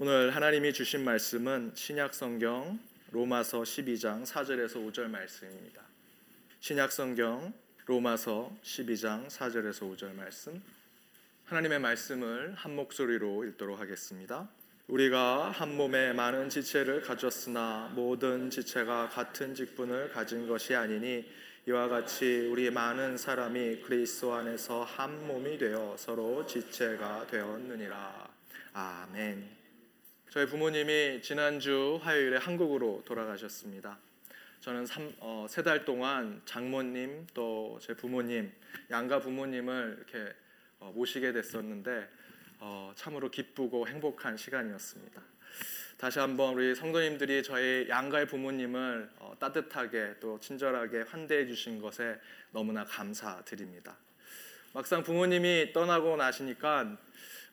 오늘 하나님이 주신 말씀은 신약 성경 로마서 12장 4절에서 5절 말씀입니다. 신약 성경 로마서 12장 4절에서 5절 말씀. 하나님의 말씀을 한 목소리로 읽도록 하겠습니다. 우리가 한 몸에 많은 지체를 가졌으나 모든 지체가 같은 직분을 가진 것이 아니니 이와 같이 우리 많은 사람이 그리스도 안에서 한 몸이 되어 서로 지체가 되었느니라. 아멘. 저희 부모님이 지난주 화요일에 한국으로 돌아가셨습니다. 저는 어, 세달 동안 장모님 또 제 부모님 양가 부모님을 이렇게 어, 모시게 됐었는데 어, 참으로 기쁘고 행복한 시간이었습니다. 다시 한번 우리 성도님들이 저희 양가의 부모님을 어, 따뜻하게 또 친절하게 환대해 주신 것에 너무나 감사드립니다. 막상 부모님이 떠나고 나시니까 어,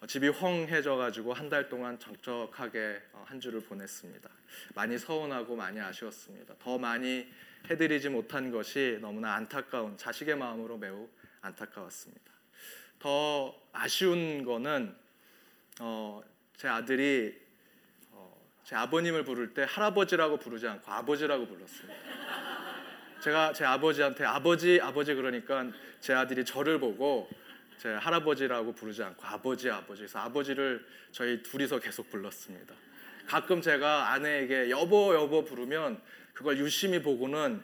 집이 헝해져 가지고 한 달 동안 적적하게 어, 한 주를 보냈습니다. 많이 서운하고 많이 아쉬웠습니다. 더 많이 해드리지 못한 것이 너무나 안타까운 자식의 마음으로 매우 안타까웠습니다. 더 아쉬운 거는 어, 제 아들이 어, 제 아버님을 부를 때 할아버지라고 부르지 않고 아버지라고 불렀습니다. 제가 제 아버지한테 아버지 아버지 그러니까 제 아들이 저를 보고 제 할아버지라고 부르지 않고 아버지 아버지 그래서 아버지를 저희 둘이서 계속 불렀습니다. 가끔 제가 아내에게 여보 여보 부르면 그걸 유심히 보고는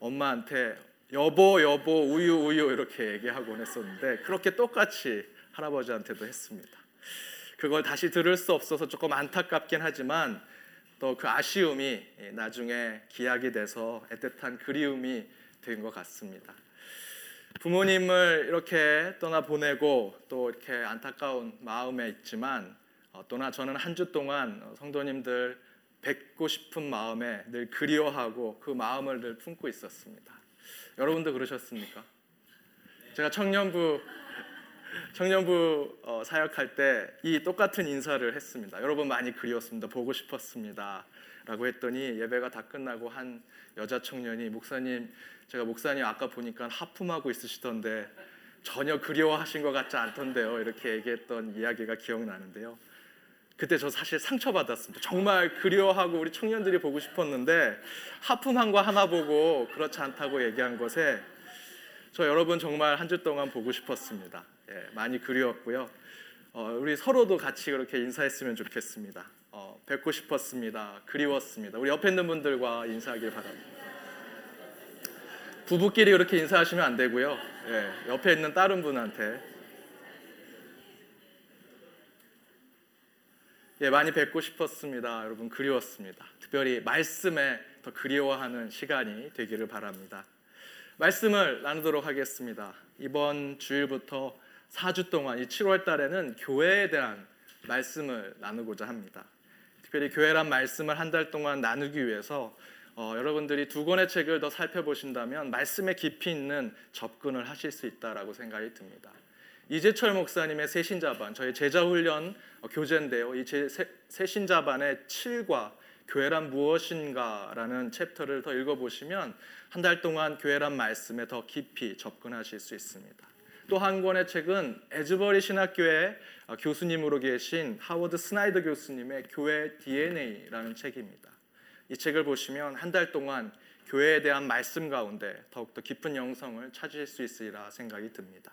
엄마한테 여보 여보 우유 우유 이렇게 얘기하곤 했었는데 그렇게 똑같이 할아버지한테도 했습니다. 그걸 다시 들을 수 없어서 조금 안타깝긴 하지만 또 그 아쉬움이 나중에 기약이 돼서 애틋한 그리움이 된 것 같습니다. 부모님을 이렇게 떠나 보내고 또 이렇게 안타까운 마음에 있지만 어, 또나 저는 한 주 동안 성도님들 뵙고 싶은 마음에 늘 그리워하고 그 마음을 늘 품고 있었습니다. 여러분도 그러셨습니까? 제가 청년부 청년부 어, 사역할 때 이 똑같은 인사를 했습니다. 여러분 많이 그리웠습니다. 보고 싶었습니다. 라고 했더니 예배가 다 끝나고 한 여자 청년이 목사님 제가 목사님 아까 보니까 하품하고 있으시던데 전혀 그리워하신 것 같지 않던데요. 이렇게 얘기했던 이야기가 기억나는데요. 그때 저 사실 상처받았습니다. 정말 그리워하고 우리 청년들이 보고 싶었는데 하품한 거 하나 보고 그렇지 않다고 얘기한 것에 저 여러분 정말 한 주 동안 보고 싶었습니다. 예, 많이 그리웠고요. 어, 우리 서로도 같이 그렇게 인사했으면 좋겠습니다. 어, 뵙고 싶었습니다. 그리웠습니다. 우리 옆에 있는 분들과 인사하길 바랍니다. 부부끼리 그렇게 인사하시면 안 되고요. 예, 옆에 있는 다른 분한테 예, 많이 뵙고 싶었습니다. 여러분 그리웠습니다. 특별히 말씀에 더 그리워하는 시간이 되기를 바랍니다. 말씀을 나누도록 하겠습니다. 이번 주일부터 4주 동안 이 7월 달에는 교회에 대한 말씀을 나누고자 합니다. 특별히 교회란 말씀을 한 달 동안 나누기 위해서 어, 여러분들이 두 권의 책을 더 살펴보신다면 말씀에 깊이 있는 접근을 하실 수 있다라고 생각이 듭니다. 이재철 목사님의 새신자반 저희 제자훈련 어, 교재인데요. 이 새신자반의 7과 교회란 무엇인가라는 챕터를 더 읽어보시면 한 달 동안 교회란 말씀에 더 깊이 접근하실 수 있습니다. 또 한 권의 책은 에즈버리 신학교의 어, 교수님으로 계신 하워드 스나이더 교수님의 교회 DNA라는 책입니다. 이 책을 보시면 한 달 동안 교회에 대한 말씀 가운데 더욱더 깊은 영성을 찾으실 수 있으리라 생각이 듭니다.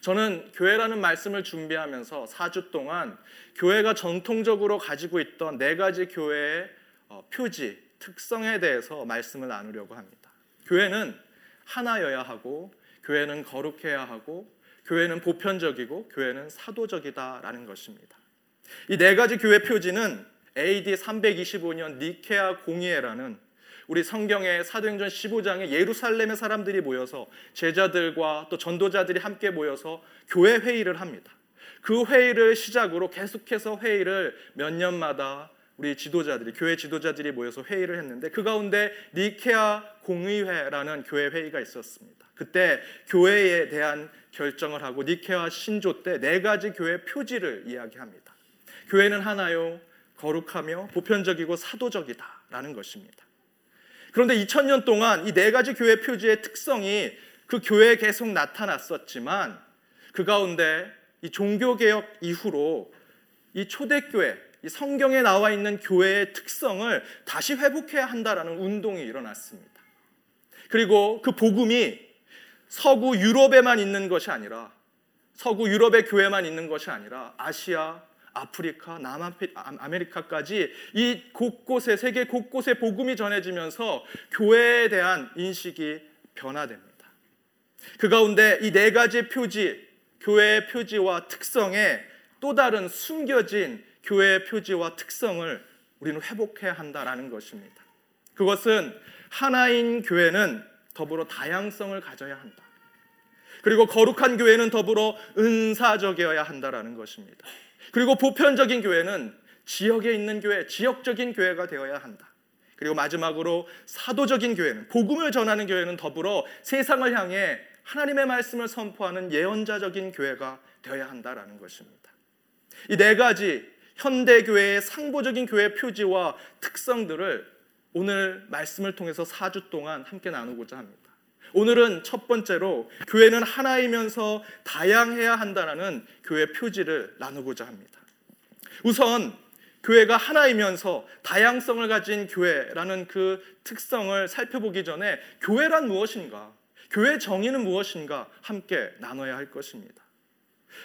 저는 교회라는 말씀을 준비하면서 4주 동안 교회가 전통적으로 가지고 있던 네 가지 교회의 어, 표지, 특성에 대해서 말씀을 나누려고 합니다. 교회는 하나여야 하고, 교회는 거룩해야 하고, 교회는 보편적이고, 교회는 사도적이다라는 것입니다. 이 네 가지 교회 표지는 AD 325년 니케아 공의회라는 우리 성경의 사도행전 15장에 예루살렘의 사람들이 모여서 제자들과 또 전도자들이 함께 모여서 교회 회의를 합니다. 그 회의를 시작으로 계속해서 회의를 몇 년마다 우리 지도자들이 교회 지도자들이 모여서 회의를 했는데 그 가운데 니케아 공의회라는 교회 회의가 있었습니다. 그때 교회에 대한 결정을 하고 니케아 신조 때 네 가지 교회 표지를 이야기합니다. 교회는 하나요, 거룩하며 보편적이고 사도적이다라는 것입니다. 그런데 2000년 동안 이 네 가지 교회 표지의 특성이 그 교회에 계속 나타났었지만 그 가운데 이 종교개혁 이후로 이 초대교회, 이 성경에 나와 있는 교회의 특성을 다시 회복해야 한다라는 운동이 일어났습니다. 그리고 그 복음이 서구 유럽에만 있는 것이 아니라 서구 유럽의 교회만 있는 것이 아니라 아시아, 아프리카, 남아메리카까지 이 곳곳에 세계 곳곳에 복음이 전해지면서 교회에 대한 인식이 변화됩니다. 그 가운데 이 네 가지 표지, 교회의 표지와 특성에 또 다른 숨겨진 교회의 표지와 특성을 우리는 회복해야 한다라는 것입니다. 그것은 하나인 교회는 더불어 다양성을 가져야 한다. 그리고 거룩한 교회는 더불어 은사적이어야 한다라는 것입니다. 그리고 보편적인 교회는 지역에 있는 교회, 지역적인 교회가 되어야 한다. 그리고 마지막으로 사도적인 교회는 복음을 전하는 교회는 더불어 세상을 향해 하나님의 말씀을 선포하는 예언자적인 교회가 되어야 한다라는 것입니다. 이 네 가지 현대 교회의 상보적인 교회 표지와 특성들을 오늘 말씀을 통해서 4주 동안 함께 나누고자 합니다. 오늘은 첫 번째로 교회는 하나이면서 다양해야 한다라는 교회 표지를 나누고자 합니다. 우선 교회가 하나이면서 다양성을 가진 교회라는 그 특성을 살펴보기 전에 교회란 무엇인가? 교회 정의는 무엇인가? 함께 나눠야 할 것입니다.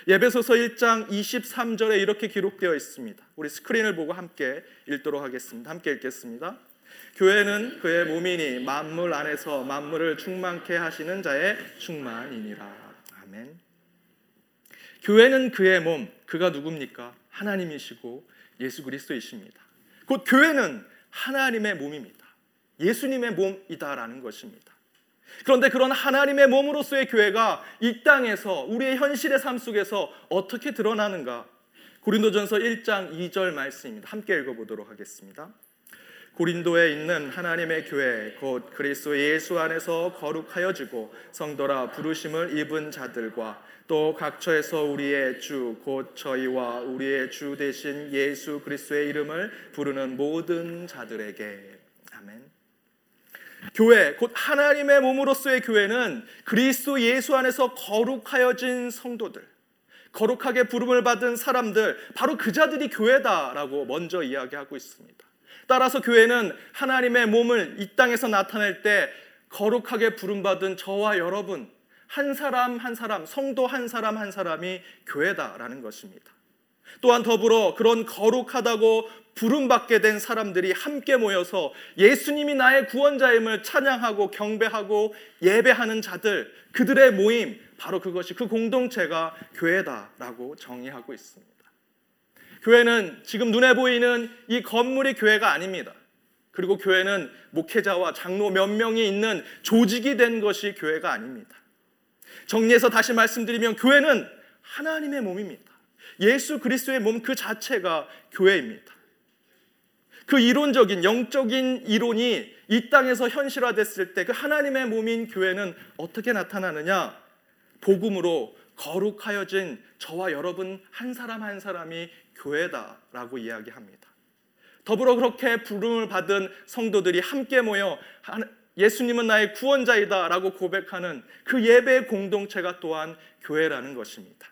예배소서 1장 23절에 이렇게 기록되어 있습니다. 우리 스크린을 보고 함께 읽도록 하겠습니다. 함께 읽겠습니다. 교회는 그의 몸이니 만물 안에서 만물을 충만케 하시는 자의 충만이니라. 아멘. 교회는 그의 몸, 그가 누굽니까? 하나님이시고 예수 그리스도이십니다. 곧 교회는 하나님의 몸입니다. 예수님의 몸이다라는 것입니다. 그런데 그런 하나님의 몸으로서의 교회가 이 땅에서 우리의 현실의 삶 속에서 어떻게 드러나는가? 고린도전서 1장 2절 말씀입니다. 함께 읽어 보도록 하겠습니다. 고린도에 있는 하나님의 교회 곧 그리스도 예수 안에서 거룩하여지고 성도라 부르심을 입은 자들과 또 각처에서 우리의 주 곧 저희와 우리의 주 대신 예수 그리스도의 이름을 부르는 모든 자들에게 아멘. 교회 곧 하나님의 몸으로서의 교회는 그리스도 예수 안에서 거룩하여진 성도들 거룩하게 부름을 받은 사람들 바로 그 자들이 교회다라고 먼저 이야기하고 있습니다. 따라서 교회는 하나님의 몸을 이 땅에서 나타낼 때 거룩하게 부름받은 저와 여러분 한 사람 한 사람 성도 한 사람 한 사람이 교회다라는 것입니다. 또한 더불어 그런 거룩하다고 부름받게 된 사람들이 함께 모여서 예수님이 나의 구원자임을 찬양하고 경배하고 예배하는 자들 그들의 모임 바로 그것이 그 공동체가 교회다라고 정의하고 있습니다. 교회는 지금 눈에 보이는 이 건물이 교회가 아닙니다. 그리고 교회는 목회자와 장로 몇 명이 있는 조직이 된 것이 교회가 아닙니다. 정리해서 다시 말씀드리면 교회는 하나님의 몸입니다. 예수 그리스도의 몸 그 자체가 교회입니다. 그 이론적인 영적인 이론이 이 땅에서 현실화됐을 때 그 하나님의 몸인 교회는 어떻게 나타나느냐? 복음으로 거룩하여진 저와 여러분 한 사람 한 사람이 교회다라고 이야기합니다. 더불어 그렇게 부름을 받은 성도들이 함께 모여 예수님은 나의 구원자이다라고 고백하는 그 예배 공동체가 또한 교회라는 것입니다.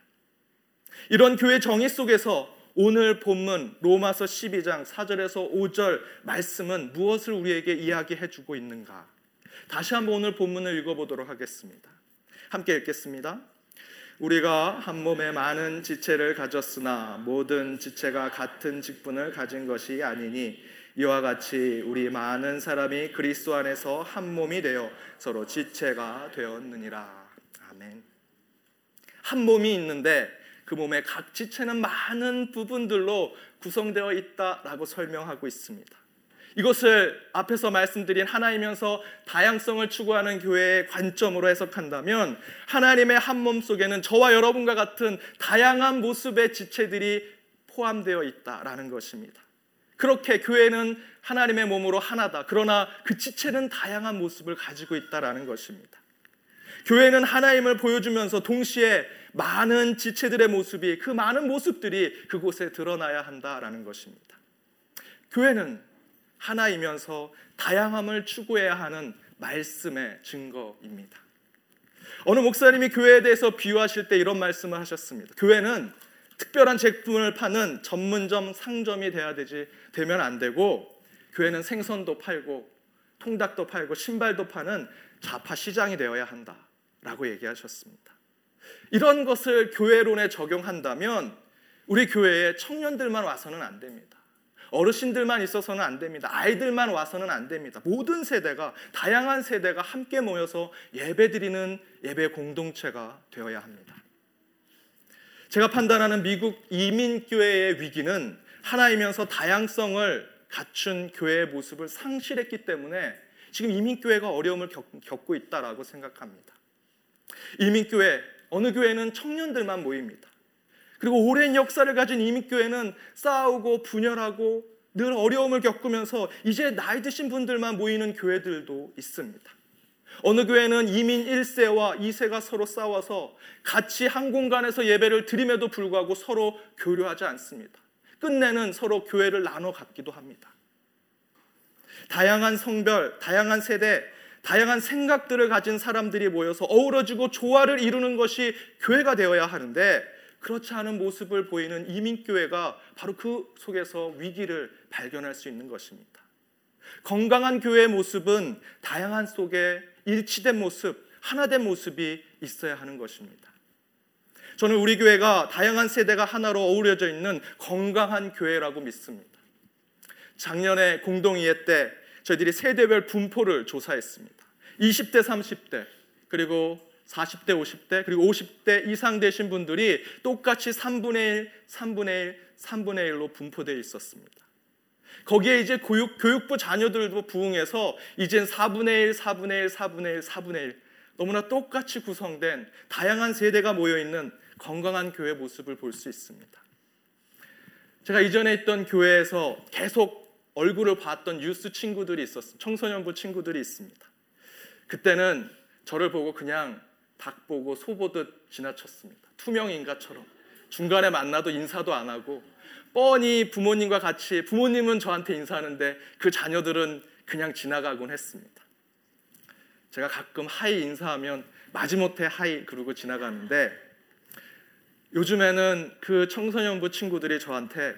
이런 교회 정의 속에서 오늘 본문 로마서 12장 4절에서 5절 말씀은 무엇을 우리에게 이야기해 주고 있는가? 다시 한번 오늘 본문을 읽어보도록 하겠습니다. 함께 읽겠습니다. 우리가 한 몸에 많은 지체를 가졌으나 모든 지체가 같은 직분을 가진 것이 아니니 이와 같이 우리 많은 사람이 그리스도 안에서 한 몸이 되어 서로 지체가 되었느니라. 아멘. 한 몸이 있는데 그 몸의 각 지체는 많은 부분들로 구성되어 있다라고 설명하고 있습니다. 이것을 앞에서 말씀드린 하나이면서 다양성을 추구하는 교회의 관점으로 해석한다면 하나님의 한 몸 속에는 저와 여러분과 같은 다양한 모습의 지체들이 포함되어 있다라는 것입니다. 그렇게 교회는 하나님의 몸으로 하나다. 그러나 그 지체는 다양한 모습을 가지고 있다라는 것입니다. 교회는 하나님을 보여주면서 동시에 많은 지체들의 모습이 그 많은 모습들이 그곳에 드러나야 한다라는 것입니다. 교회는 하나이면서 다양함을 추구해야 하는 말씀의 증거입니다. 어느 목사님이 교회에 대해서 비유하실 때 이런 말씀을 하셨습니다. 교회는 특별한 제품을 파는 전문점 상점이 돼야 되지 되면 안 되고 교회는 생선도 팔고 통닭도 팔고 신발도 파는 좌파 시장이 되어야 한다라고 얘기하셨습니다. 이런 것을 교회론에 적용한다면 우리 교회에 청년들만 와서는 안 됩니다. 어르신들만 있어서는 안 됩니다. 아이들만 와서는 안 됩니다. 모든 세대가 다양한 세대가 함께 모여서 예배드리는 예배 공동체가 되어야 합니다. 제가 판단하는 미국 이민교회의 위기는 하나이면서 다양성을 갖춘 교회의 모습을 상실했기 때문에 지금 이민교회가 어려움을 겪, 고 있다라고 생각합니다. 이민교회, 어느 교회는 청년들만 모입니다. 그리고 오랜 역사를 가진 이민교회는 싸우고 분열하고 늘 어려움을 겪으면서 이제 나이 드신 분들만 모이는 교회들도 있습니다. 어느 교회는 이민 1세와 2세가 서로 싸워서 같이 한 공간에서 예배를 드림에도 불구하고 서로 교류하지 않습니다. 끝내는 서로 교회를 나눠 갖기도 합니다. 다양한 성별, 다양한 세대, 다양한 생각들을 가진 사람들이 모여서 어우러지고 조화를 이루는 것이 교회가 되어야 하는데 그렇지 않은 모습을 보이는 이민교회가 바로 그 속에서 위기를 발견할 수 있는 것입니다. 건강한 교회의 모습은 다양한 속에 일치된 모습, 하나된 모습이 있어야 하는 것입니다. 저는 우리 교회가 다양한 세대가 하나로 어우러져 있는 건강한 교회라고 믿습니다. 작년에 공동이해 때 저희들이 세대별 분포를 조사했습니다. 20대, 30대, 그리고 40대, 50대, 그리고 50대 이상 되신 분들이 똑같이 3분의 1, 3분의 1, 3분의 1로 분포되어 있었습니다. 거기에 이제 교육, 교육부 자녀들도 부응해서 이젠 4분의 1, 4분의 1, 4분의 1, 4분의 1 너무나 똑같이 구성된 다양한 세대가 모여 있는 건강한 교회 모습을 볼 수 있습니다. 제가 이전에 있던 교회에서 계속 얼굴을 봤던 유스 친구들이 있었습니다. 청소년부 친구들이 있습니다. 그때는 저를 보고 그냥 닭 보고 소 보듯 지나쳤습니다. 투명 인간처럼 중간에 만나도 인사도 안 하고 뻔히 부모님과 같이 부모님은 저한테 인사하는데 그 자녀들은 그냥 지나가곤 했습니다. 제가 가끔 hi 인사하면 마지못해 hi 그러고 지나가는데 요즘에는 그 청소년부 친구들이 저한테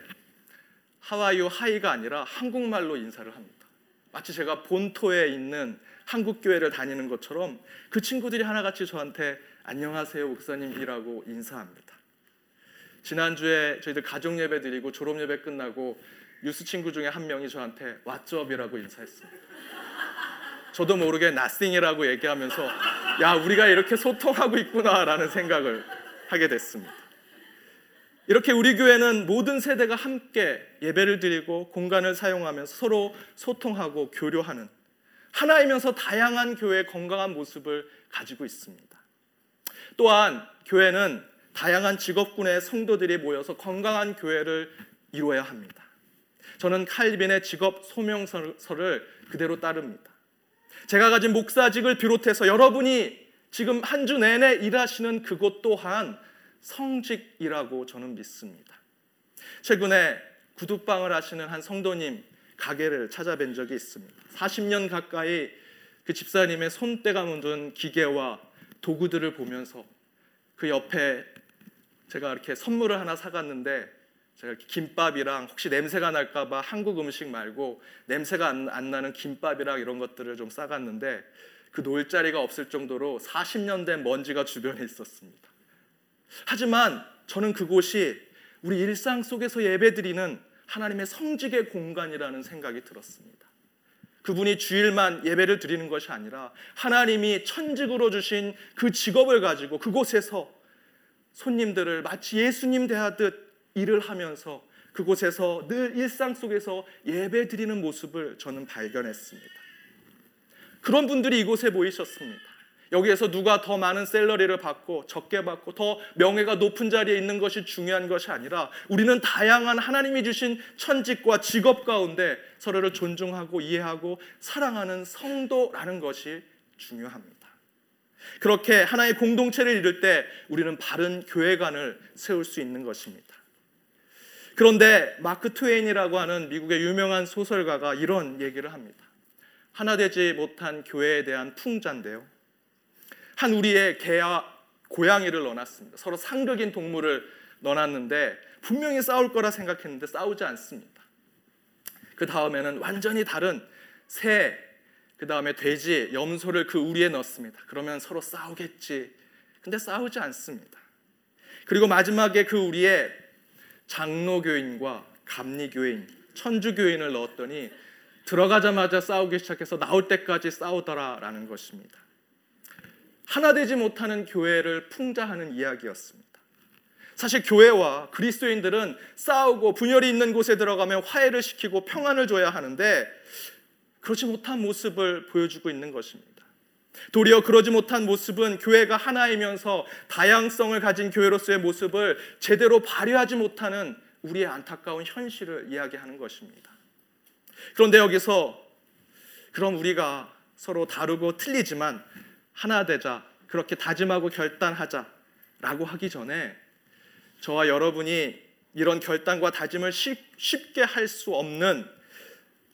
하와이오 하이가 아니라 한국말로 인사를 합니다. 마치 제가 본토에 있는 한국 교회를 다니는 것처럼 그 친구들이 하나같이 저한테 안녕하세요 목사님이라고 인사합니다. 지난주에 저희들 가족 예배 드리고 졸업 예배 끝나고 뉴스 친구 중에 한 명이 저한테 왓츠업이라고 인사했습니다. 저도 모르게 나싱이라고 얘기하면서 야 우리가 이렇게 소통하고 있구나라는 생각을 하게 됐습니다. 이렇게 우리 교회는 모든 세대가 함께 예배를 드리고 공간을 사용하면서 서로 소통하고 교류하는 하나이면서 다양한 교회의 건강한 모습을 가지고 있습니다. 또한 교회는 다양한 직업군의 성도들이 모여서 건강한 교회를 이루어야 합니다. 저는 칼빈의 직업 소명서를 그대로 따릅니다. 제가 가진 목사직을 비롯해서 여러분이 지금 한 주 내내 일하시는 그곳 또한 성직이라고 저는 믿습니다. 최근에 구두방을 하시는 한 성도님 가게를 찾아뵌 적이 있습니다. 40년 가까이 그 집사님의 손때가 묻은 기계와 도구들을 보면서 그 옆에 제가 이렇게 선물을 하나 사갔는데 제가 김밥이랑 혹시 냄새가 날까봐 한국 음식 말고 냄새가 안, 안 나는 김밥이랑 이런 것들을 좀 싸갔는데 그 놓을 자리가 없을 정도로 40년 된 먼지가 주변에 있었습니다. 하지만 저는 그곳이 우리 일상 속에서 예배드리는 하나님의 성직의 공간이라는 생각이 들었습니다. 그분이 주일만 예배를 드리는 것이 아니라 하나님이 천직으로 주신 그 직업을 가지고 그곳에서 손님들을 마치 예수님 대하듯 일을 하면서 그곳에서 늘 일상 속에서 예배 드리는 모습을 저는 발견했습니다. 그런 분들이 이곳에 모이셨습니다. 여기에서 누가 더 많은 셀러리를 받고 적게 받고 더 명예가 높은 자리에 있는 것이 중요한 것이 아니라 우리는 다양한 하나님이 주신 천직과 직업 가운데 서로를 존중하고 이해하고 사랑하는 성도라는 것이 중요합니다. 그렇게 하나의 공동체를 이룰 때 우리는 바른 교회관을 세울 수 있는 것입니다. 그런데 마크 트웨인이라고 하는 미국의 유명한 소설가가 이런 얘기를 합니다. 하나 되지 못한 교회에 대한 풍자인데요. 한 우리의 개와 고양이를 넣어놨습니다. 서로 상극인 동물을 넣어놨는데 분명히 싸울 거라 생각했는데 싸우지 않습니다. 그 다음에는 완전히 다른 새, 그 다음에 돼지, 염소를 그 우리에 넣습니다. 그러면 서로 싸우겠지. 근데 싸우지 않습니다. 그리고 마지막에 그 우리에 장로교인과 감리교인, 천주교인을 넣었더니 들어가자마자 싸우기 시작해서 나올 때까지 싸우더라라는 것입니다. 하나 되지 못하는 교회를 풍자하는 이야기였습니다. 사실 교회와 그리스도인들은 싸우고 분열이 있는 곳에 들어가면 화해를 시키고 평안을 줘야 하는데 그렇지 못한 모습을 보여주고 있는 것입니다. 도리어 그러지 못한 모습은 교회가 하나이면서 다양성을 가진 교회로서의 모습을 제대로 발휘하지 못하는 우리의 안타까운 현실을 이야기하는 것입니다. 그런데 여기서 그럼 우리가 서로 다르고 틀리지만 하나 되자 그렇게 다짐하고 결단하자라고 하기 전에 저와 여러분이 이런 결단과 다짐을 쉽게 할 수 없는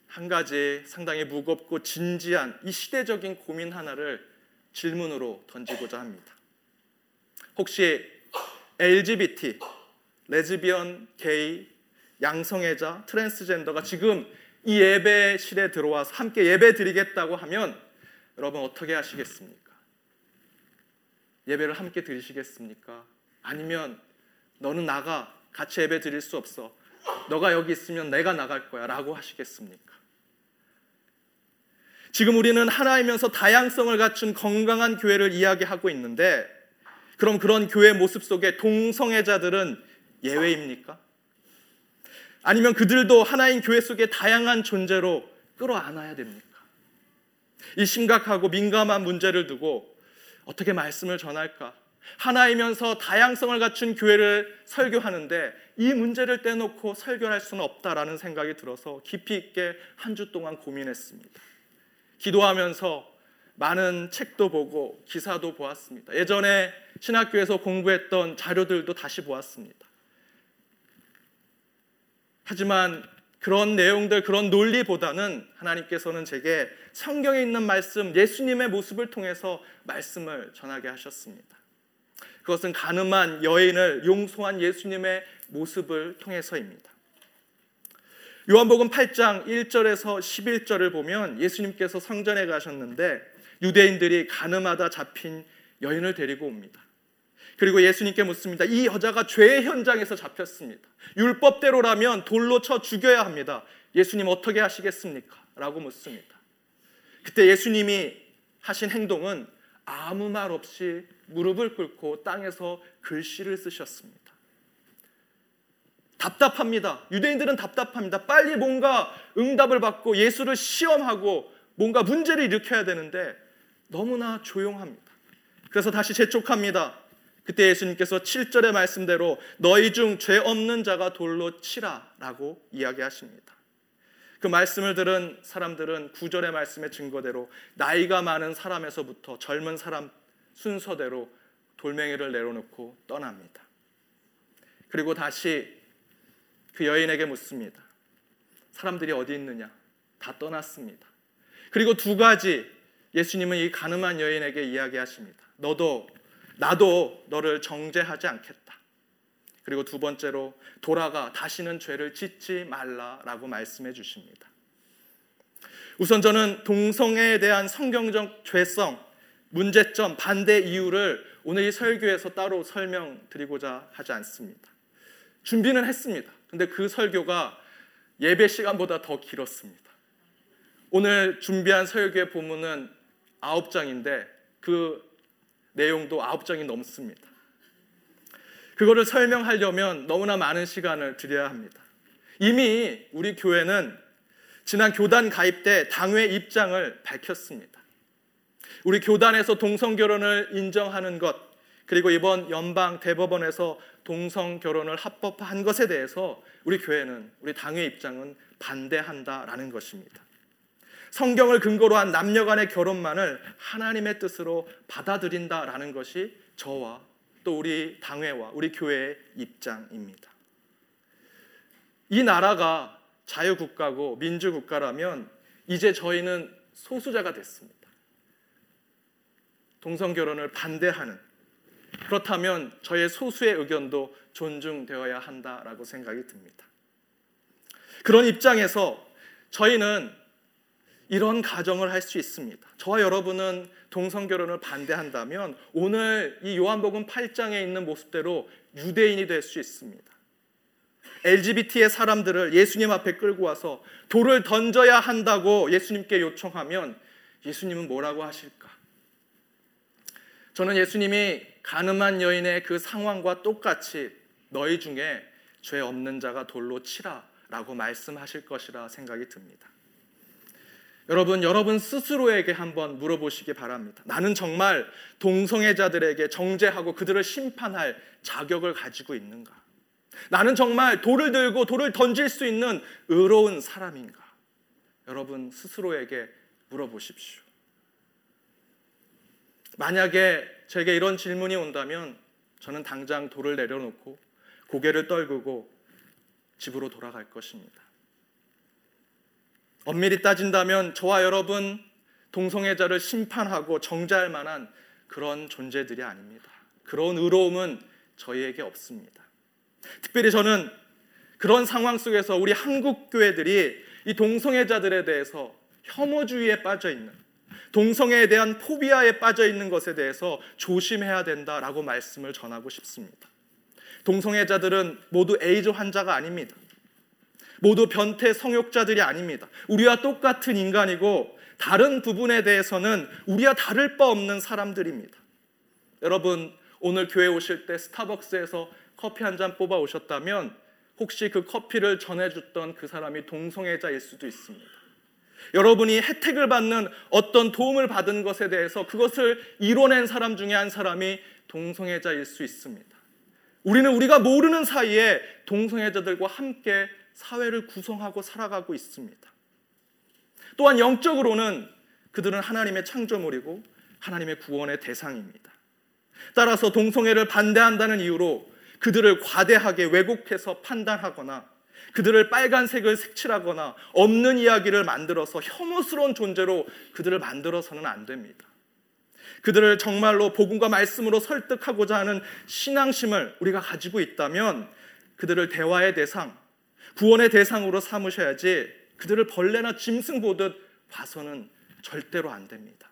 한 가지 상당히 무겁고 진지한 이 시대적인 고민 하나를 질문으로 던지고자 합니다. 혹시 LGBT, 레즈비언, 게이, 양성애자, 트랜스젠더가 지금 이 예배실에 들어와서 함께 예배 드리겠다고 하면 여러분 어떻게 하시겠습니까? 예배를 함께 드리시겠습니까? 아니면 너는 나가 같이 예배 드릴 수 없어. 너가 여기 있으면 내가 나갈 거야. 라고 하시겠습니까? 지금 우리는 하나이면서 다양성을 갖춘 건강한 교회를 이야기하고 있는데 그럼 그런 교회 모습 속에 동성애자들은 예외입니까? 아니면 그들도 하나인 교회 속에 다양한 존재로 끌어안아야 됩니까? 이 심각하고 민감한 문제를 두고 어떻게 말씀을 전할까? 하나이면서 다양성을 갖춘 교회를 설교하는데 이 문제를 떼놓고 설교할 수는 없다라는 생각이 들어서 깊이 있게 한 주 동안 고민했습니다. 기도하면서 많은 책도 보고 기사도 보았습니다. 예전에 신학교에서 공부했던 자료들도 다시 보았습니다. 하지만 그런 내용들, 그런 논리보다는 하나님께서는 제게 성경에 있는 말씀, 예수님의 모습을 통해서 말씀을 전하게 하셨습니다. 그것은 가늠한 여인을 용서한 예수님의 모습을 통해서입니다. 요한복음 8장 1절에서 11절을 보면 예수님께서 성전에 가셨는데 유대인들이 가늠하다 잡힌 여인을 데리고 옵니다. 그리고 예수님께 묻습니다. 이 여자가 죄의 현장에서 잡혔습니다. 율법대로라면 돌로 쳐 죽여야 합니다. 예수님 어떻게 하시겠습니까? 라고 묻습니다. 그때 예수님이 하신 행동은 아무 말 없이 무릎을 꿇고 땅에서 글씨를 쓰셨습니다. 답답합니다. 유대인들은 답답합니다. 빨리 뭔가 응답을 받고 예수를 시험하고 뭔가 문제를 일으켜야 되는데 너무나 조용합니다. 그래서 다시 재촉합니다. 그때 예수님께서 7절의 말씀대로 너희 중 죄 없는 자가 돌로 치라 라고 이야기하십니다. 그 말씀을 들은 사람들은 구절의 말씀의 증거대로 나이가 많은 사람에서부터 젊은 사람 순서대로 돌멩이를 내려놓고 떠납니다. 그리고 다시 그 여인에게 묻습니다. 사람들이 어디 있느냐? 다 떠났습니다. 그리고 두 가지 예수님은 이 가늠한 여인에게 이야기하십니다. 너도 나도 너를 정죄하지 않겠다. 그리고 두 번째로 돌아가 다시는 죄를 짓지 말라라고 말씀해 주십니다. 우선 저는 동성애에 대한 성경적 죄성, 문제점, 반대 이유를 오늘 이 설교에서 따로 설명드리고자 하지 않습니다. 준비는 했습니다. 근데 그 설교가 예배 시간보다 더 길었습니다. 오늘 준비한 설교의 본문은 아홉 장인데 그 내용도 아홉 장이 넘습니다. 그거를 설명하려면 너무나 많은 시간을 들여야 합니다. 이미 우리 교회는 지난 교단 가입 때 당회 입장을 밝혔습니다. 우리 교단에서 동성 결혼을 인정하는 것 그리고 이번 연방 대법원에서 동성 결혼을 합법화한 것에 대해서 우리 교회는 우리 당회 입장은 반대한다라는 것입니다. 성경을 근거로 한 남녀 간의 결혼만을 하나님의 뜻으로 받아들인다라는 것이 저와 또 우리 당회와 우리 교회의 입장입니다. 이 나라가 자유국가고 민주국가라면 이제 저희는 소수자가 됐습니다. 동성 결혼을 반대하는 그렇다면 저의 소수의 의견도 존중되어야 한다라고 생각이 듭니다. 그런 입장에서 저희는 이런 가정을 할 수 있습니다. 저와 여러분은 동성 결혼을 반대한다면 오늘 이 요한복음 8장에 있는 모습대로 유대인이 될 수 있습니다. LGBT의 사람들을 예수님 앞에 끌고 와서 돌을 던져야 한다고 예수님께 요청하면 예수님은 뭐라고 하실까? 저는 예수님이 가늠한 여인의 그 상황과 똑같이 너희 중에 죄 없는 자가 돌로 치라 라고 말씀하실 것이라 생각이 듭니다. 여러분, 여러분 스스로에게 한번 물어보시기 바랍니다. 나는 정말 동성애자들에게 정죄하고 그들을 심판할 자격을 가지고 있는가? 나는 정말 돌을 들고 돌을 던질 수 있는 의로운 사람인가? 여러분 스스로에게 물어보십시오. 만약에 제게 이런 질문이 온다면 저는 당장 돌을 내려놓고 고개를 떨구고 집으로 돌아갈 것입니다. 엄밀히 따진다면 저와 여러분 동성애자를 심판하고 정죄할 만한 그런 존재들이 아닙니다. 그런 의로움은 저희에게 없습니다. 특별히 저는 그런 상황 속에서 우리 한국 교회들이 이 동성애자들에 대해서 혐오주의에 빠져 있는 동성애에 대한 포비아에 빠져 있는 것에 대해서 조심해야 된다라고 말씀을 전하고 싶습니다. 동성애자들은 모두 에이즈 환자가 아닙니다. 모두 변태 성욕자들이 아닙니다. 우리와 똑같은 인간이고 다른 부분에 대해서는 우리와 다를 바 없는 사람들입니다. 여러분 오늘 교회 오실 때 스타벅스에서 커피 한 잔 뽑아 오셨다면 혹시 그 커피를 전해줬던 그 사람이 동성애자일 수도 있습니다. 여러분이 혜택을 받는 어떤 도움을 받은 것에 대해서 그것을 이뤄낸 사람 중에 한 사람이 동성애자일 수 있습니다. 우리는 우리가 모르는 사이에 동성애자들과 함께 사회를 구성하고 살아가고 있습니다. 또한 영적으로는 그들은 하나님의 창조물이고 하나님의 구원의 대상입니다. 따라서 동성애를 반대한다는 이유로 그들을 과대하게 왜곡해서 판단하거나 그들을 빨간색을 색칠하거나 없는 이야기를 만들어서 혐오스러운 존재로 그들을 만들어서는 안 됩니다. 그들을 정말로 복음과 말씀으로 설득하고자 하는 신앙심을 우리가 가지고 있다면 그들을 대화의 대상, 구원의 대상으로 삼으셔야지 그들을 벌레나 짐승 보듯 봐서는 절대로 안 됩니다.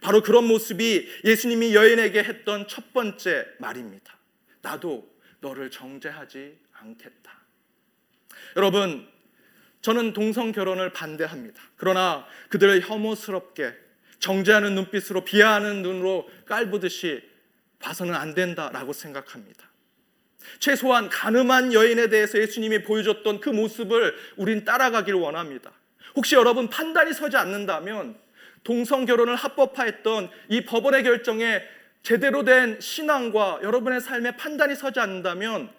바로 그런 모습이 예수님이 여인에게 했던 첫 번째 말입니다. 나도 너를 정죄하지 않겠다. 여러분, 저는 동성 결혼을 반대합니다. 그러나 그들을 혐오스럽게 정죄하는 눈빛으로 비하하는 눈으로 깔보듯이 봐서는 안 된다라고 생각합니다. 최소한 가늠한 여인에 대해서 예수님이 보여줬던 그 모습을 우린 따라가길 원합니다. 혹시 여러분 판단이 서지 않는다면 동성 결혼을 합법화했던 이 법원의 결정에 제대로 된 신앙과 여러분의 삶에 판단이 서지 않는다면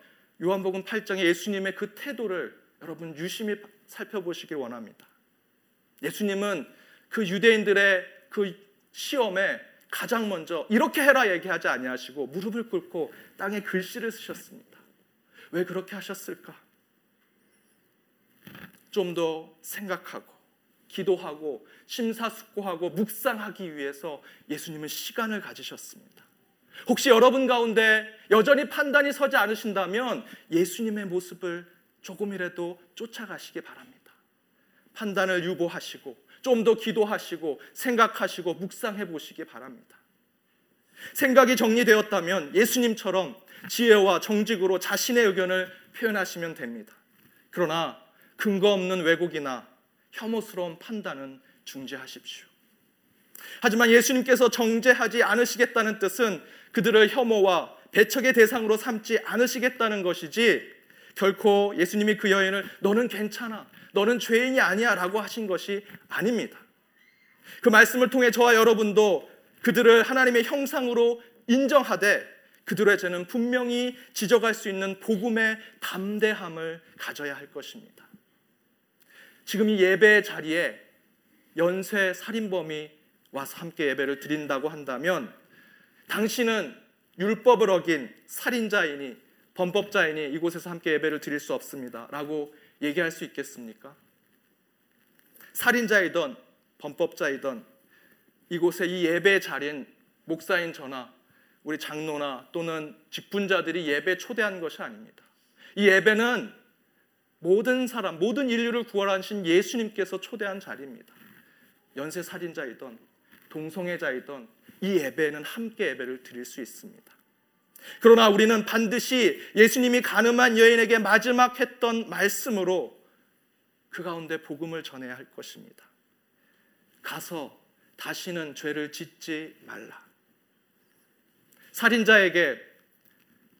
요한복음 8장의 예수님의 그 태도를 여러분 유심히 살펴보시길 원합니다. 예수님은 그 유대인들의 그 시험에 가장 먼저 이렇게 해라 얘기하지 아니하시고 무릎을 꿇고 땅에 글씨를 쓰셨습니다. 왜 그렇게 하셨을까? 좀 더 생각하고 기도하고 심사숙고하고 묵상하기 위해서 예수님은 시간을 가지셨습니다. 혹시 여러분 가운데 여전히 판단이 서지 않으신다면 예수님의 모습을 조금이라도 쫓아가시기 바랍니다. 판단을 유보하시고 좀 더 기도하시고 생각하시고 묵상해 보시기 바랍니다. 생각이 정리되었다면 예수님처럼 지혜와 정직으로 자신의 의견을 표현하시면 됩니다. 그러나 근거 없는 왜곡이나 혐오스러운 판단은 중지하십시오. 하지만 예수님께서 정죄하지 않으시겠다는 뜻은 그들을 혐오와 배척의 대상으로 삼지 않으시겠다는 것이지 결코 예수님이 그 여인을 너는 괜찮아. 너는 죄인이 아니야 라고 하신 것이 아닙니다. 그 말씀을 통해 저와 여러분도 그들을 하나님의 형상으로 인정하되 그들의 죄는 분명히 지적할 수 있는 복음의 담대함을 가져야 할 것입니다. 지금 이 예배 자리에 연쇄 살인범이 와서 함께 예배를 드린다고 한다면 당신은 율법을 어긴 살인자이니 범법자이니 이곳에서 함께 예배를 드릴 수 없습니다. 라고 얘기할 수 있겠습니까? 살인자이던 범법자이던 이곳에 이 예배 자리엔 목사인 저나 우리 장로나 또는 직분자들이 예배 초대한 것이 아닙니다. 이 예배는 모든 사람, 모든 인류를 구원하신 예수님께서 초대한 자리입니다. 연쇄 살인자이던 동성애자이던 이 예배는 함께 예배를 드릴 수 있습니다. 그러나 우리는 반드시 예수님이 가늠한 여인에게 마지막 했던 말씀으로 그 가운데 복음을 전해야 할 것입니다. 가서 다시는 죄를 짓지 말라. 살인자에게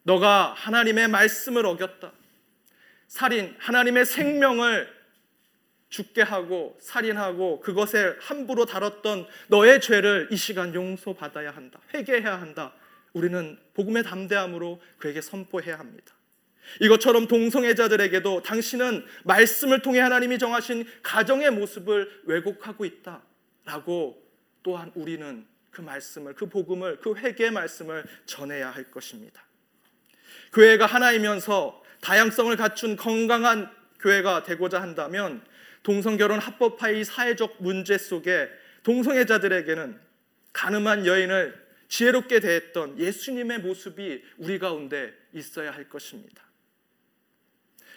너가 하나님의 말씀을 어겼다. 살인, 하나님의 생명을 죽게 하고 살인하고 그것에 함부로 다뤘던 너의 죄를 이 시간 용서받아야 한다. 회개해야 한다. 우리는 복음의 담대함으로 그에게 선포해야 합니다. 이것처럼 동성애자들에게도 당신은 말씀을 통해 하나님이 정하신 가정의 모습을 왜곡하고 있다 라고 또한 우리는 그 말씀을 그 복음을 그 회개의 말씀을 전해야 할 것입니다. 교회가 하나이면서 다양성을 갖춘 건강한 교회가 되고자 한다면 동성결혼 합법화의 사회적 문제 속에 동성애자들에게는 가늠한 여인을 지혜롭게 대했던 예수님의 모습이 우리 가운데 있어야 할 것입니다.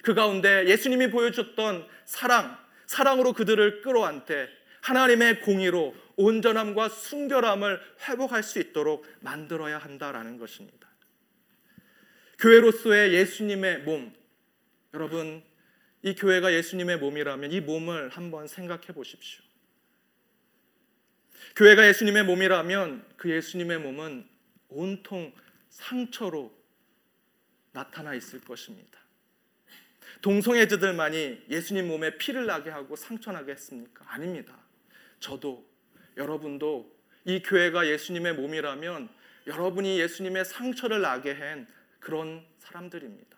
그 가운데 예수님이 보여줬던 사랑, 사랑으로 그들을 끌어안되 하나님의 공의로 온전함과 순결함을 회복할 수 있도록 만들어야 한다라는 것입니다. 교회로서의 예수님의 몸, 여러분 이 교회가 예수님의 몸이라면 이 몸을 한번 생각해 보십시오. 교회가 예수님의 몸이라면 그 예수님의 몸은 온통 상처로 나타나 있을 것입니다. 동성애자들만이 예수님 몸에 피를 나게 하고 상처 나게 했습니까? 아닙니다. 저도 여러분도 이 교회가 예수님의 몸이라면 여러분이 예수님의 상처를 나게 한 그런 사람들입니다.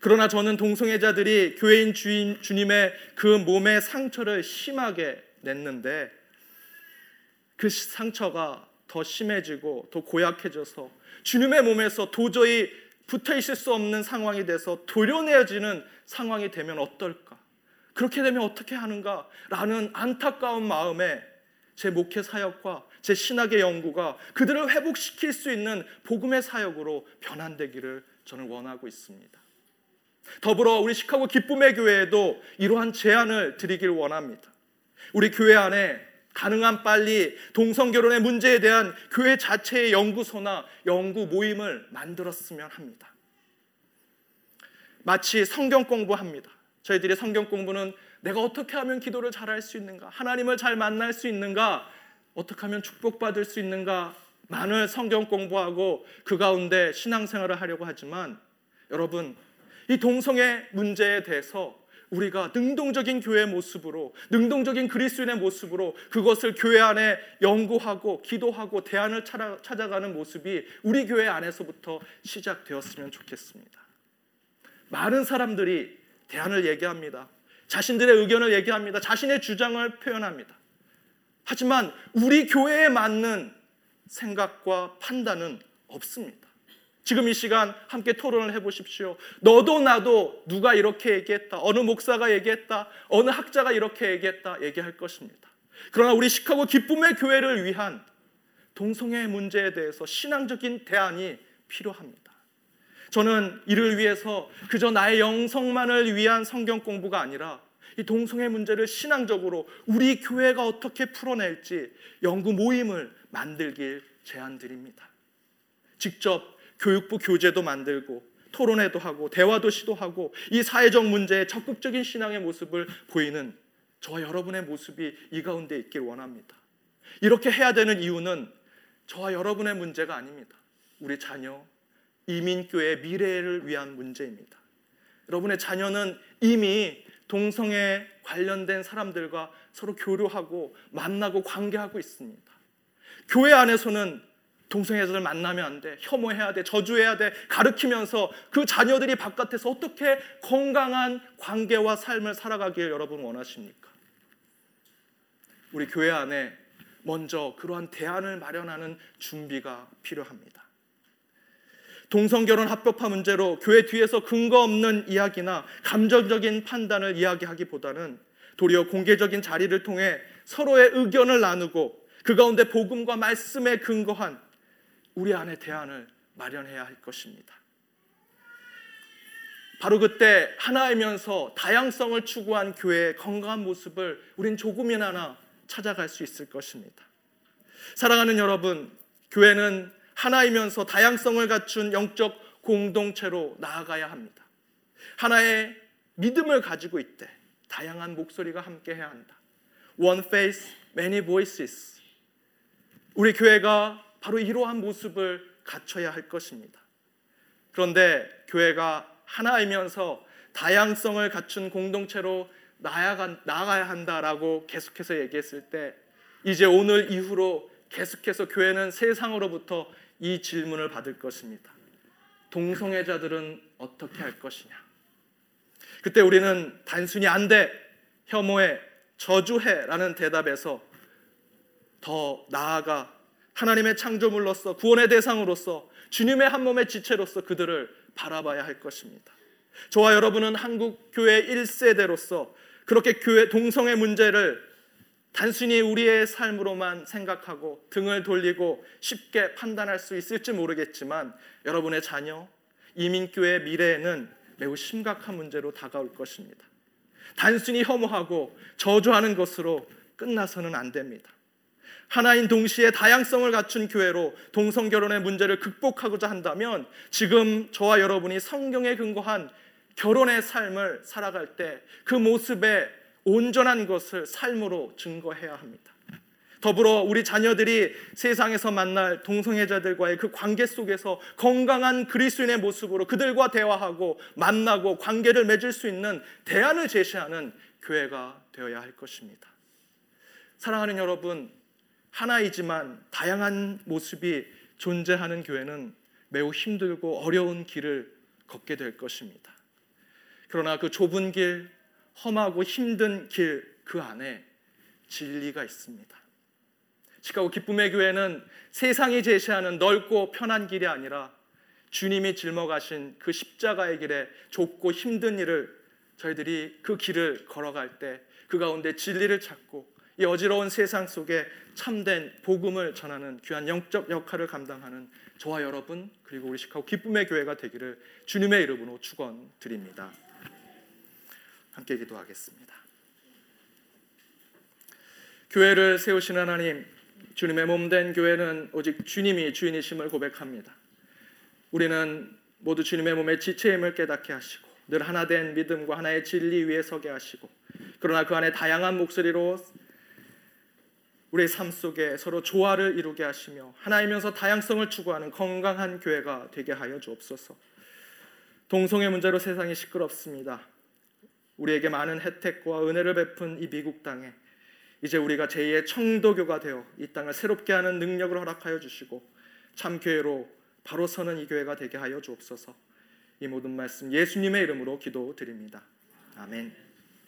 그러나 저는 동성애자들이 교회인 주인, 주님의 그 몸의 상처를 심하게 냈는데 그 상처가 더 심해지고 더 고약해져서 주님의 몸에서 도저히 붙어 있을 수 없는 상황이 돼서 도려내어지는 상황이 되면 어떨까? 그렇게 되면 어떻게 하는가? 라는 안타까운 마음에 제 목회 사역과 제 신학의 연구가 그들을 회복시킬 수 있는 복음의 사역으로 변환되기를 저는 원하고 있습니다. 더불어 우리 시카고 기쁨의 교회에도 이러한 제안을 드리길 원합니다. 우리 교회 안에 가능한 빨리 동성 결혼의 문제에 대한 교회 자체의 연구소나 연구 모임을 만들었으면 합니다. 마치 성경 공부합니다. 저희들이 성경 공부는 내가 어떻게 하면 기도를 잘할 수 있는가? 하나님을 잘 만날 수 있는가? 어떻게 하면 축복받을 수 있는가? 만을 성경 공부하고 그 가운데 신앙생활을 하려고 하지만 여러분 이 동성애 문제에 대해서 우리가 능동적인 교회 모습으로 능동적인 그리스도인의 모습으로 그것을 교회 안에 연구하고 기도하고 대안을 찾아가는 모습이 우리 교회 안에서부터 시작되었으면 좋겠습니다. 많은 사람들이 대안을 얘기합니다. 자신들의 의견을 얘기합니다. 자신의 주장을 표현합니다. 하지만 우리 교회에 맞는 생각과 판단은 없습니다. 지금 이 시간 함께 토론을 해보십시오. 너도 나도 누가 이렇게 얘기했다. 어느 목사가 얘기했다. 어느 학자가 이렇게 얘기했다. 얘기할 것입니다. 그러나 우리 시카고 기쁨의 교회를 위한 동성애 문제에 대해서 신앙적인 대안이 필요합니다. 저는 이를 위해서 그저 나의 영성만을 위한 성경 공부가 아니라 이 동성애 문제를 신앙적으로 우리 교회가 어떻게 풀어낼지 연구 모임을 만들길 제안드립니다. 직접 교육부 교재도 만들고 토론회도 하고 대화도 시도하고 이 사회적 문제에 적극적인 신앙의 모습을 보이는 저와 여러분의 모습이 이 가운데 있길 원합니다. 이렇게 해야 되는 이유는 저와 여러분의 문제가 아닙니다. 우리 자녀, 이민교의 미래를 위한 문제입니다. 여러분의 자녀는 이미 동성애 관련된 사람들과 서로 교류하고 만나고 관계하고 있습니다. 교회 안에서는 동성애자들 만나면 안 돼. 혐오해야 돼. 저주해야 돼. 가르치면서 그 자녀들이 바깥에서 어떻게 건강한 관계와 삶을 살아가길 여러분 원하십니까? 우리 교회 안에 먼저 그러한 대안을 마련하는 준비가 필요합니다. 동성결혼 합법화 문제로 교회 뒤에서 근거 없는 이야기나 감정적인 판단을 이야기하기보다는 도리어 공개적인 자리를 통해 서로의 의견을 나누고 그 가운데 복음과 말씀에 근거한 우리 안에 대안을 마련해야 할 것입니다. 바로 그때 하나이면서 다양성을 추구한 교회의 건강한 모습을 우린 조금이나마 찾아갈 수 있을 것입니다. 사랑하는 여러분, 교회는 하나이면서 다양성을 갖춘 영적 공동체로 나아가야 합니다. 하나의 믿음을 가지고 있대. 다양한 목소리가 함께 해야 한다. One face, many voices. 우리 교회가 바로 이러한 모습을 갖춰야 할 것입니다. 그런데 교회가 하나이면서 다양성을 갖춘 공동체로 나아가, 나아가야 한다라고 계속해서 얘기했을 때 이제 오늘 이후로 계속해서 교회는 세상으로부터 이 질문을 받을 것입니다. 동성애자들은 어떻게 할 것이냐? 그때 우리는 단순히 안 돼, 혐오해, 저주해라는 대답에서 더 나아가 하나님의 창조물로서 구원의 대상으로서 주님의 한 몸의 지체로서 그들을 바라봐야 할 것입니다. 저와 여러분은 한국 교회 1세대로서 그렇게 교회 동성애 문제를 단순히 우리의 삶으로만 생각하고 등을 돌리고 쉽게 판단할 수 있을지 모르겠지만 여러분의 자녀, 이민교회 미래에는 매우 심각한 문제로 다가올 것입니다. 단순히 혐오하고 저주하는 것으로 끝나서는 안 됩니다. 하나인 동시에 다양성을 갖춘 교회로 동성 결혼의 문제를 극복하고자 한다면 지금 저와 여러분이 성경에 근거한 결혼의 삶을 살아갈 때 그 모습에 온전한 것을 삶으로 증거해야 합니다. 더불어 우리 자녀들이 세상에서 만날 동성애자들과의 그 관계 속에서 건강한 그리스인의 모습으로 그들과 대화하고 만나고 관계를 맺을 수 있는 대안을 제시하는 교회가 되어야 할 것입니다. 사랑하는 여러분, 하나이지만 다양한 모습이 존재하는 교회는 매우 힘들고 어려운 길을 걷게 될 것입니다. 그러나 그 좁은 길, 험하고 힘든 길 그 안에 진리가 있습니다. 시카고 기쁨의 교회는 세상이 제시하는 넓고 편한 길이 아니라 주님이 짊어가신 그 십자가의 길에 좁고 힘든 일을 저희들이 그 길을 걸어갈 때 그 가운데 진리를 찾고 이 어지러운 세상 속에 참된 복음을 전하는 귀한 영적 역할을 감당하는 저와 여러분 그리고 우리 시카고 기쁨의 교회가 되기를 주님의 이름으로 축원드립니다. 함께 기도하겠습니다. 교회를 세우신 하나님, 주님의 몸된 교회는 오직 주님이 주인이심을 고백합니다. 우리는 모두 주님의 몸의 지체임을 깨닫게 하시고 늘 하나 된 믿음과 하나의 진리 위에 서게 하시고 그러나 그 안에 다양한 목소리로 우리의 삶 속에 서로 조화를 이루게 하시며 하나이면서 다양성을 추구하는 건강한 교회가 되게 하여 주옵소서. 동성애 문제로 세상이 시끄럽습니다. 우리에게 많은 혜택과 은혜를 베푼 이 미국 땅에 이제 우리가 제2의 청도교가 되어 이 땅을 새롭게 하는 능력을 허락하여 주시고 참 교회로 바로 서는 이 교회가 되게 하여 주옵소서. 이 모든 말씀 예수님의 이름으로 기도드립니다. 아멘.